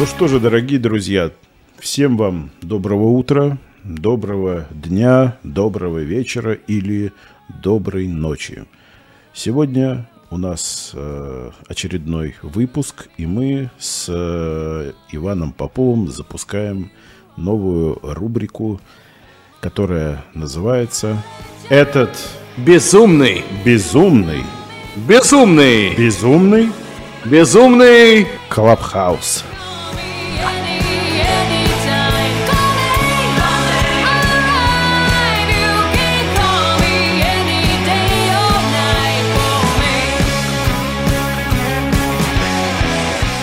Ну что же, дорогие друзья, всем вам доброго утра, доброго дня, доброго вечера или доброй ночи. Сегодня у нас э, очередной выпуск, и мы с э, Иваном Поповым запускаем новую рубрику, которая называется «Этот Безумный, безумный, безумный, безумный безумный. Клабхаус».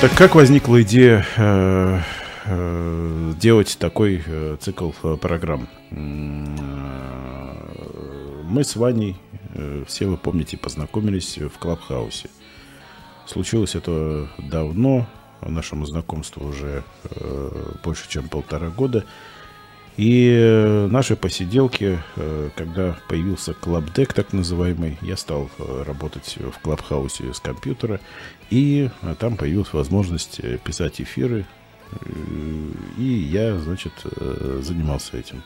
Так как возникла идея э, э, делать такой э, цикл программ? Мы с Ваней, все вы помните, познакомились в Клабхаусе. Случилось это давно, нашему знакомству уже больше, чем полтора года. И э, наши посиделки, э, когда появился клабдек так называемый, я стал э, работать в клабхаусе с компьютера, и там появилась возможность писать эфиры, и я, значит, занимался этим.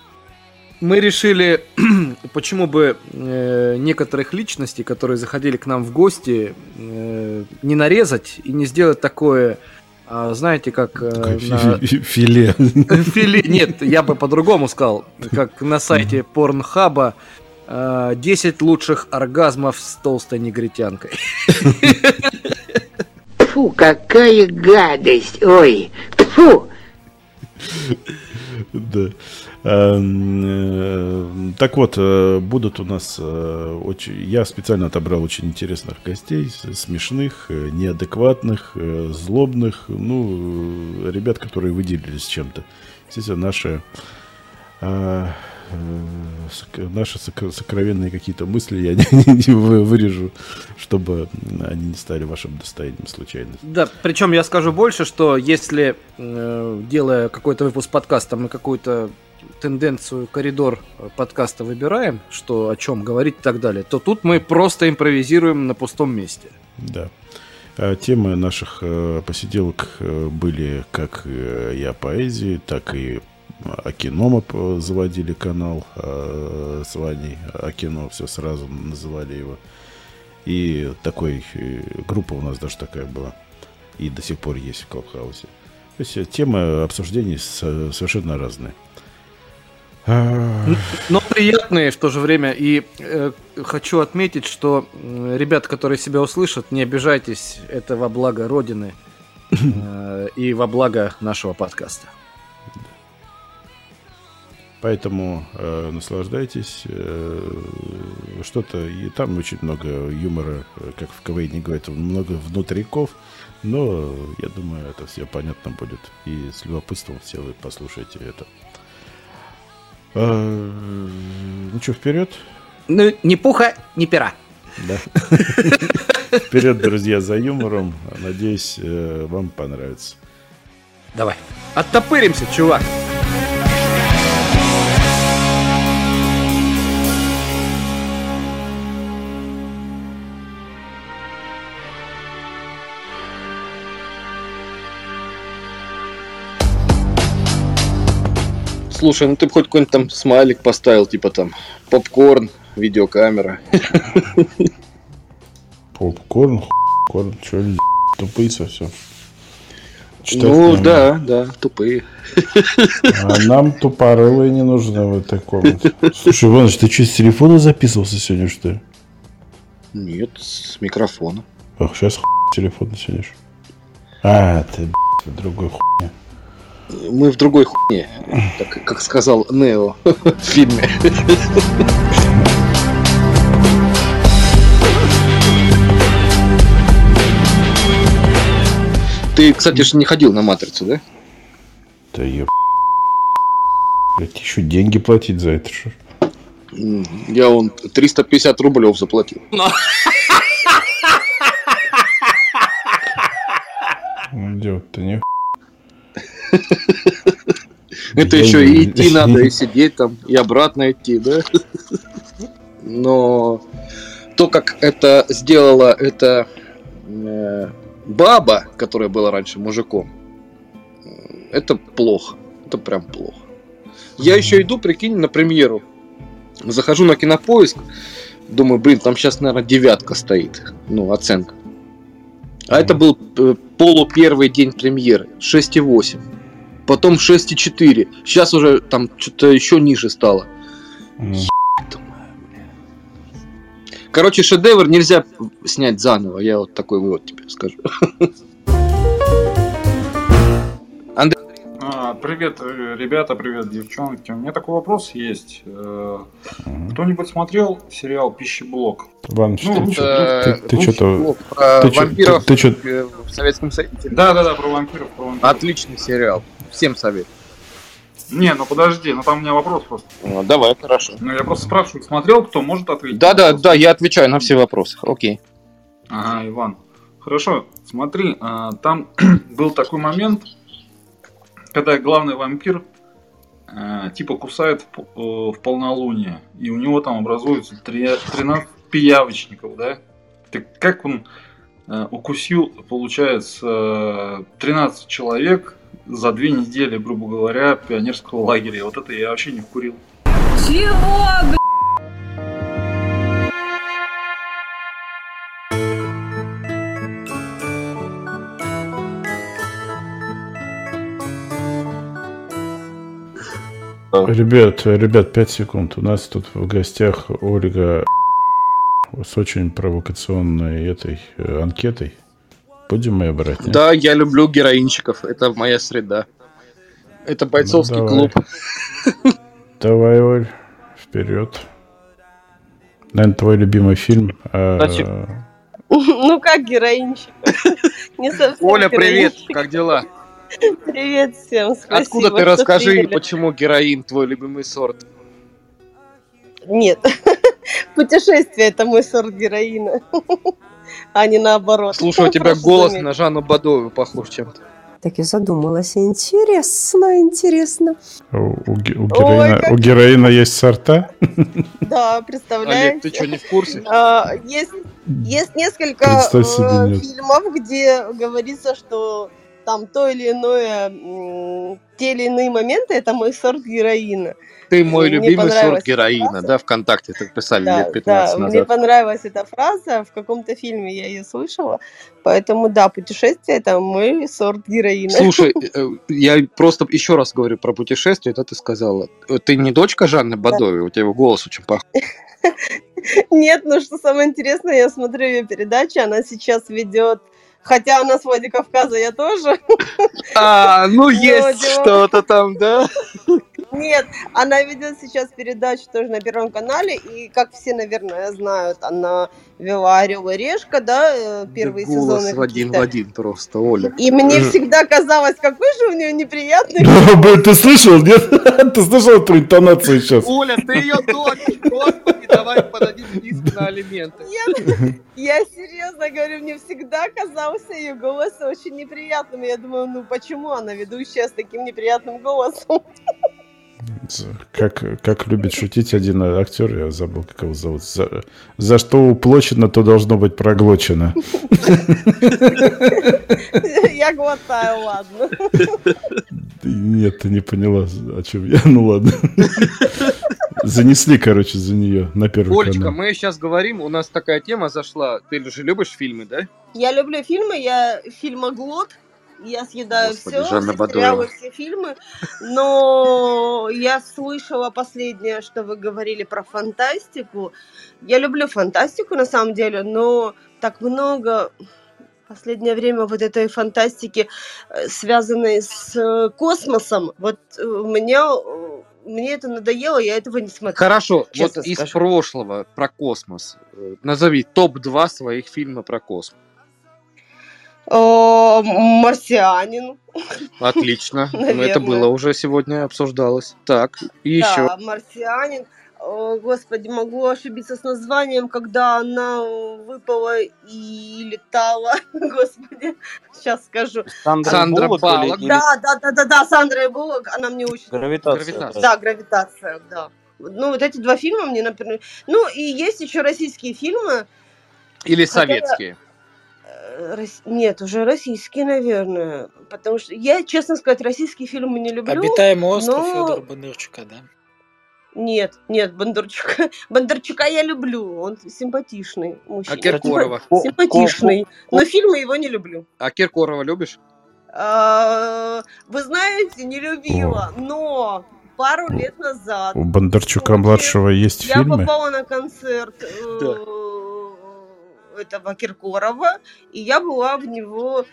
Мы решили, почему бы некоторых личностей, которые заходили к нам в гости, не нарезать и не сделать такое, знаете, как э, на- фи- фи- Филе. Филе- Нет, я бы по-другому сказал, как на сайте Порнхаба. э, 10 лучших оргазмов с толстой негритянкой. Фу, какая гадость! Ой, фу! Да. Эм, э, Так вот, э, будут у нас э, очень... Я специально отобрал очень интересных гостей, смешных, неадекватных, злобных, ну, ребят, которые выделились чем-то. Естественно, наши наши сок- сокровенные какие-то мысли я не, не вы- вырежу, чтобы они не стали вашим достоянием случайно. Да, причем я скажу больше, что если, делая какой-то выпуск подкаста, мы какую-то тенденцию, коридор э, подкаста выбираем, что о чем говорить и так далее, то тут мы просто импровизируем на пустом месте. Да. А Темы наших э, посиделок э, были как о поэзии, так и о кино мы заводили канал с Ваней, о кино все сразу называли его. И такой группа у нас даже такая была. И до сих пор есть в Клабхаусе. То есть темы обсуждений совершенно разные. Но приятные в то же время. И э, хочу отметить, что м, ребята, которые себя услышат, не обижайтесь, это во благо Родины э, и во благо нашего подкаста. Поэтому э, наслаждайтесь. э, что-то и там очень много юмора, э, как в КВН говорят, много внутриков. Но я думаю, это все понятно будет. И с любопытством все вы послушаете это. Э, ну что, вперед? Ну, ни пуха, ни пера. Да. Вперед, друзья, за юмором. Надеюсь, э, вам понравится. Давай. Оттопыримся, чувак. Слушай, ну ты бы хоть какой-нибудь там смайлик поставил, типа там попкорн, видеокамера. Попкорн, корн, что тупые совсем. ну да, да, тупые. А нам тупорылые не нужны в этой комнате. Слушай, Иваныч, ты что, с телефона записывался сегодня, что ли? Нет, с микрофоном. Ах, сейчас телефон сидишь. А, ты, блядь, другой хуйне. Мы в другой хуйне, так, как сказал Нео в фильме. Ты, кстати, же не ходил на матрицу, да? Да еб... Блядь, еще деньги платить за это, что? Я он 350 рублев заплатил. Ну, делать-то не Это еще и идти надо, и сидеть там, и обратно идти, да? Но то, как это сделала эта э, баба, которая была раньше мужиком, это плохо. Это прям плохо. Я еще иду, прикинь, на премьеру. Захожу на кинопоиск, думаю, блин, там сейчас, наверное, девятка стоит. Ну, оценка. А это был э, полу первый день премьеры. 6,8. Потом 6,4. Сейчас уже там что-то еще ниже стало. М. Короче, шедевр нельзя снять заново. Я вот такой вывод тебе скажу. А, привет, э, ребята, привет, девчонки. У меня такой вопрос есть. Э. Кто-нибудь смотрел сериал «Пищеблок»? Ван, Ну, Это ты- ты блог про ты вампиров ты- ты э, в Советском Союзе. Да-да-да, про вампиров, про вампиров. Отличный сериал. Всем совет. Не, ну подожди, ну там у меня вопрос просто. Ну, давай, хорошо. Ну я просто спрашиваю, смотрел, кто может ответить? Да, да, да, я отвечаю на все вопросы. Окей. Ага, Иван. Хорошо, смотри, а, там был такой момент, когда главный вампир а, типа кусает в, в полнолуние, и у него там образуется три- 13 пиявочников, да? Так как он э, укусил, получается, 13 человек за две недели, грубо говоря, пионерского лагеря. Вот это я вообще не вкурил. Чего, бля? Ребят, ребят, 5 секунд. У нас тут в гостях Ольга с очень провокационной этой э, анкетой. Будем мы брать? нет? Да, я люблю героинчиков. Это моя среда. Это бойцовский Ну, давай. клуб. Давай, Оль, вперед. Наверное, твой любимый фильм. Значит, Ну как героинчик? Не совсем Оля, привет, как дела? Привет всем, спасибо, Откуда ты расскажи, почему героин твой любимый сорт? Нет, путешествие это мой сорт героина, а не наоборот. Слушай, у тебя голос на Жанну Бадоеву похож чем-то. Так и задумалась. Интересно, интересно. у, у ге- у героина, как- у героина есть сорта? Да, Олег, представляете? ты что, не в курсе? А, есть, есть несколько э, фильмов, где говорится, что там то или иное, те или иные моменты, это мой сорт героина. Ты мой Мне любимый сорт героина, да, ВКонтакте так писали Да, лет 15 да, мне назад. понравилась эта фраза, в каком-то фильме я ее слышала, поэтому да, путешествие это мой сорт героина. Слушай, э, я просто еще раз говорю про путешествие, это ты сказала. Э, Ты не дочка Жанны Бадоевой, у тебя голос очень похож. Нет, ну что самое интересное, я смотрю ее передачи, она сейчас ведет, хотя она с Владикавказа, я тоже. А, ну есть что-то там, да? Нет, она ведет сейчас передачу тоже на Первом канале, и как все, наверное, знают, она вела Орел и Решка, да, э, первые Да голос сезоны в один в один просто, Оля. И мне всегда казалось, какой же у нее неприятный Ты слышал, нет? Ты слышал эту интонацию сейчас? Оля, ты ее дочь! Господи, давай подадим иск на алименты. Я серьезно говорю, мне всегда казался ее голос очень неприятным. Я думаю, ну почему она ведущая с таким неприятным голосом? Как, как любит шутить один актер, я забыл, как его зовут. За, за что уплочено, то должно быть проглочено. Я глотаю, ладно. Нет, ты не поняла, о чем я. Ну ладно. Занесли, короче, за нее на первый Олечка, канал. мы сейчас говорим, у нас такая тема зашла. Ты же любишь фильмы, да? Я люблю фильмы, я фильмоглот. Я съедаю Господи, все, Жанна сериалы, все фильмы. Но я слышала последнее, что вы говорили про фантастику. Я люблю фантастику на самом деле, но так много последнее время вот этой фантастики, э, связанной с э, космосом. Вот э, меня, мне это надоело, я этого не смотрю. Хорошо, вот из скажу. прошлого про космос. Назови топ-2 своих фильма про космос. О, Марсианин. Отлично. Ну, Это Наверное. было уже сегодня обсуждалось. Так, и еще. Да, марсианин. О, Господи, могу ошибиться с названием, когда она выпала и летала. Господи, сейчас скажу. Сандра Буллок или- Да, да, да, да, да, Сандра Буллок, она мне очень... Гравитация. Гравитация. Да, гравитация, да. Ну, вот эти два фильма мне, например... Ну, и есть еще российские фильмы. Или советские. Э, Нет, уже российский, наверное. Потому что я, честно сказать, российские фильмы не люблю. Обитаемый остров но- Федора Бондарчука, да? Нет, нет, Бондарчука. Бондарчука я люблю. Он симпатичный мужчина. А Киркорова? Симпатичный. Но фильмы его не люблю. А Киркорова любишь? А, Вы знаете, не любила, но пару лет назад У Бондарчука-младшего есть я фильмы? попала на концерт э, этого Киркорова, и я была в него,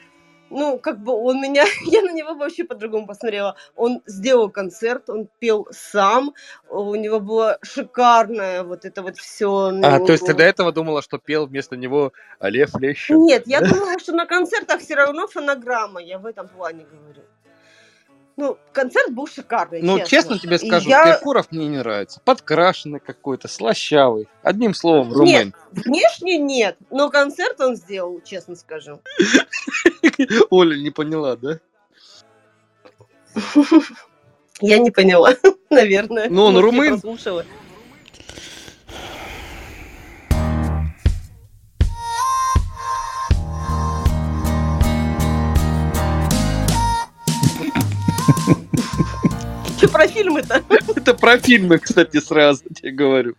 ну, как бы он меня, я на него вообще по-другому посмотрела. Он сделал концерт, он пел сам, у него было шикарное вот это вот все. А, то есть ты до этого думала, что пел вместо него Лев Лещин? Нет, я думала, что на концертах все равно фонограмма, я в этом плане говорю. Ну, концерт был шикарный, Ну, честно тебе И скажу, я- Киркоров мне не нравится. Подкрашенный какой-то, слащавый. Одним словом, Нет, румын. внешне нет, но концерт он сделал, честно скажу. Оля не поняла, да? Я не поняла, наверное. Ну, он румын? Че про фильмы-то? Это про фильмы, кстати, сразу тебе говорю.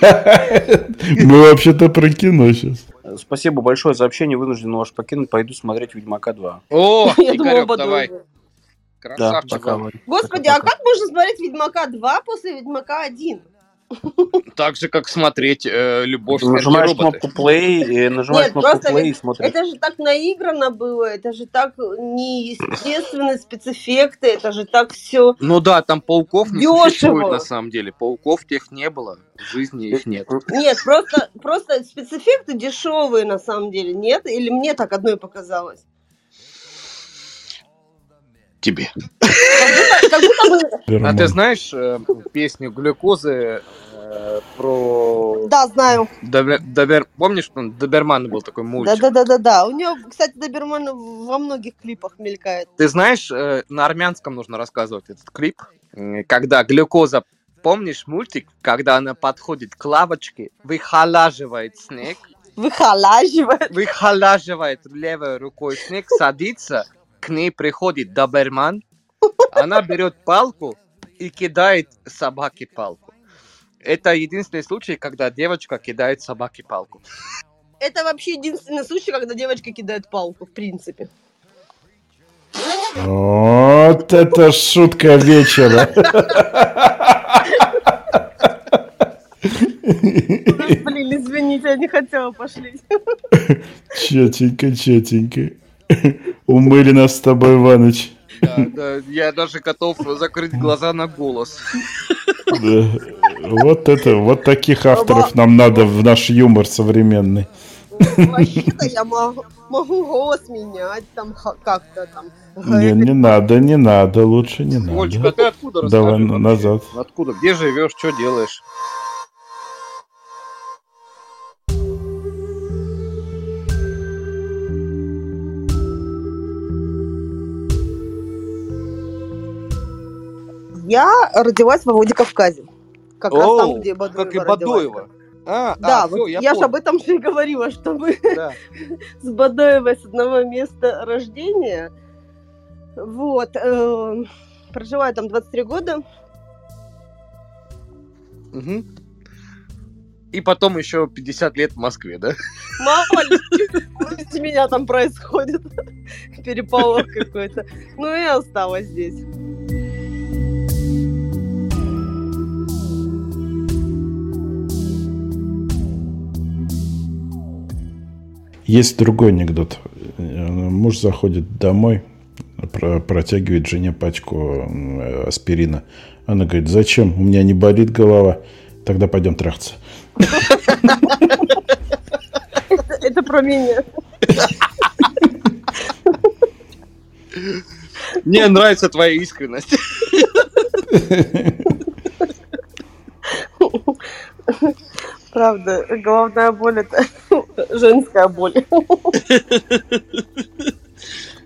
Мы вообще-то про кино сейчас. Спасибо большое за общение. Вынужден вас покинуть. Пойду смотреть Ведьмака 2. О, Игорек, давай. Красавчик. Господи, а как можно смотреть Ведьмака 2 после Ведьмака 1? Так же, как смотреть э, «Любовь, Ты нажимаешь роботы». кнопку play, и нажимаешь Нет, кнопку просто play и смотришь. Это же так наиграно было, это же так неестественные спецэффекты, это же так все. Ну да, там пауков не Дёшево. существует на самом деле. Пауков тех не было. В жизни их нет. Нет, просто, просто спецэффекты дешевые на самом деле, нет? Или мне так одной показалось? Тебе. Как будто бы... А ты знаешь э, песню глюкозы э, про... Да, знаю. Добер... Добер- Помнишь, там Доберман был такой мультик? Да-да-да-да-да. У него, кстати, Доберман во многих клипах мелькает. Ты знаешь, э, на армянском нужно рассказывать этот клип, когда глюкоза, помнишь мультик, когда она подходит к лавочке, выхолаживает снег, Выхолаживает. выхолаживает левой рукой снег, садится, к ней приходит доберман, она берет палку и кидает собаке палку. Это единственный случай, когда девочка кидает собаке палку. Это вообще единственный случай, когда девочка кидает палку, в принципе. Вот это шутка вечера. Блин, извините, я не хотела пошлить. Четенько, четенько. Умыли нас с тобой, Иваныч. Да, да, я даже готов закрыть глаза на голос. Да. Вот это, вот таких авторов нам надо в наш юмор современный. Вообще-то я могу, могу голос менять, там как-то там. Не, не надо, не надо, лучше не Ольчка, а надо. ты откуда Давай расскажи назад. Откуда? Где живешь? Что делаешь? Я родилась во Владикавказе. Как раз там, где Бадоева как и родилась. Бадоева. А, Да, а, вот всё, я, я ж понял. об этом же и говорила, что мы Да. с Бадоевой с одного места рождения. Вот. э, проживаю там 23 года. Мгм. И потом еще 50 лет в Москве, да? Мало ли, у меня там происходит. Переполох какой-то. Ну и осталась здесь. Есть другой анекдот. Муж заходит домой, про- протягивает жене пачку аспирина. Она говорит, зачем? У меня не болит голова. Тогда пойдем трахаться. Это про меня. Мне нравится твоя искренность. Правда, головная боль это женская боль.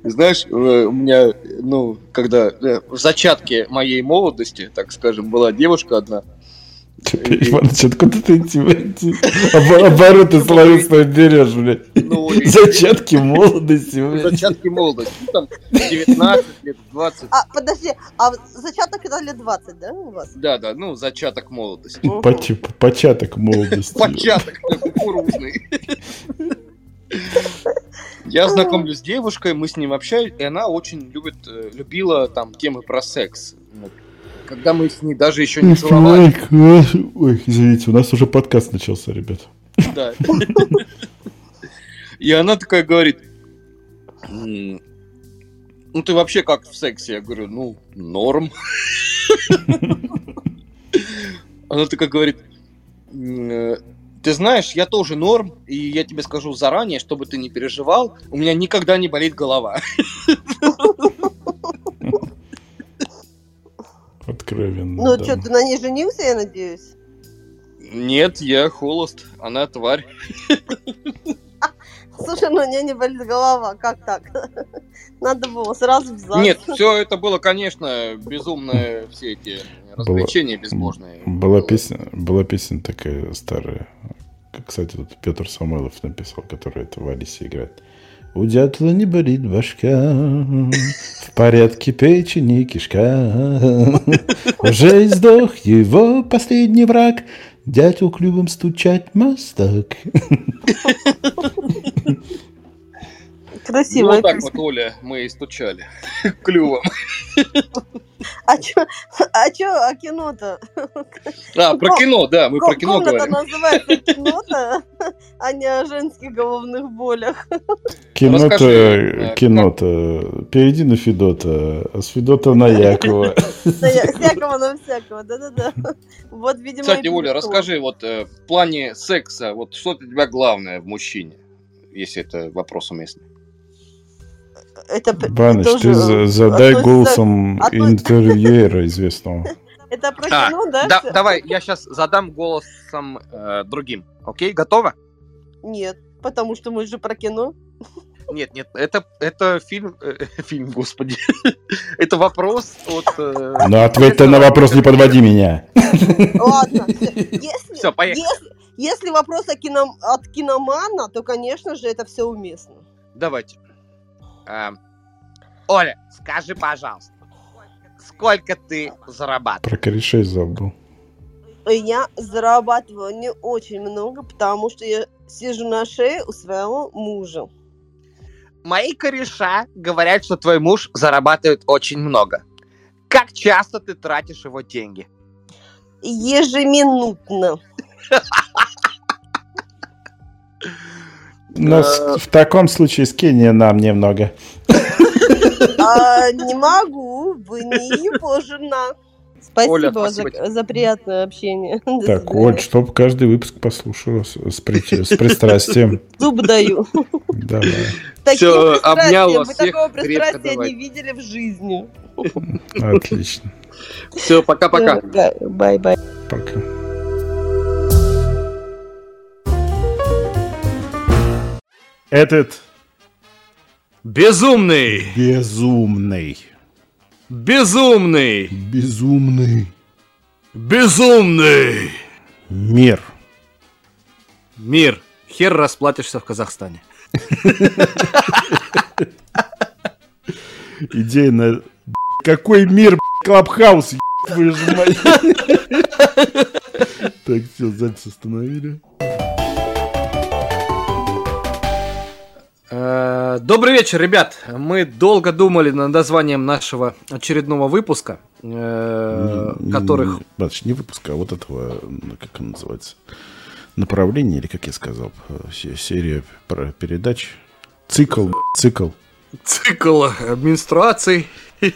Знаешь, э, у меня, ну, когда э, в зачатке моей молодости, так скажем, была девушка одна, Иваныч, откуда ты эти, эти обо- обороты словесные берешь, блядь? Ну, и- Зачатки молодости, блядь. Зачатки молодости. Ну, Там 19 лет, 20. А, подожди, а зачаток это лет 20, да, у вас? Да, да, ну, зачаток молодости. Поч- Початок молодости. Початок кукурузный. Я знакомлюсь с девушкой, мы с ним общаемся, и она очень любит, э, любила там темы про секс. Когда мы с ней даже еще не целовались. Ой, извините, у нас уже подкаст начался, ребят. Да. И она такая говорит, «М, ну ты вообще как в сексе? Я говорю, ну, норм. Она такая говорит, «М, э, ты знаешь, я тоже норм, и я тебе скажу заранее, чтобы ты не переживал, у меня никогда не болит голова. Откровенно. Ну да. что, ты на ней женился, я надеюсь? Нет, я холост, она тварь. Слушай, ну у нее не болит голова, как так? Надо было сразу в ЗАГС. Нет, все это было, конечно, безумное, все эти развлечения безбожные. Была песня, была песня такая старая. Как, Кстати, тут Петр Самойлов написал, который это в Алисе играет. У дятла не болит башка, в порядке печени кишка. Уже сдох его последний враг, дятел клювом стучать мастак. Красиво. Вот так вот, Оля, мы и стучали клювом. А чё, а чё, а кино-то? А, про кино, да, мы про кино комната говорим. называется кино-то, а не о женских головных болях. Кино-то, Расскажи, э, кино-то, перейди на Федота, а с Федота на Якова. Всякого на всякого, да-да-да. Вот, видимо, Кстати, Оля, расскажи, вот э, в плане секса, вот что для тебя главное в мужчине, если это вопрос уместный? Это Баныч, тоже ты за- задай относится- голосом отно- интервьюера известного. Это про А, кино, да? Да, давай, я сейчас задам голосом э, другим. Окей, готово? Нет, потому что мы же про кино. Нет, нет, это, это фильм, э, фильм, господи. это вопрос от... э, Но ответь ты на вопрос, не подводи меня. Ладно, если, Всё, поехали. если, если вопрос о кино, от киномана, то, конечно же, это все уместно. Давайте. А, Оля, скажи, пожалуйста, сколько ты зарабатываешь? Про корешей забыл. Я зарабатываю не очень много, потому что я сижу на шее у своего мужа. Мои кореша говорят, что твой муж зарабатывает очень много. Как часто ты тратишь его деньги? Ежеминутно. Но с- в таком случае скинь нам немного. А, не могу, вы не его жена. Спасибо, Оля, спасибо за приятное общение. Так. Оль, чтоб каждый выпуск послушала с, с при- с пристрастием. Зуб даю. Давай. Пристрастием. обняла Вы всех, такого пристрастия не видели в жизни. Отлично. Все, пока-пока. Bye-bye. Пока. Этот Безумный! безумный, Безумный! безумный Безумный! мир. Мир. Хер расплатишься в Казахстане. Идея на... Какой мир, Клабхаус, твою ж мать. Так, все, запись остановили. Э, Добрый вечер, ребят. Мы долго думали над названием нашего очередного выпуска, э, Не- которых... не- Батыч, не выпуска, а вот этого, ну, как он называется, направление, или как я сказал, э, се- серия про передач. Цикл, цикл. Цикл э, менструаций.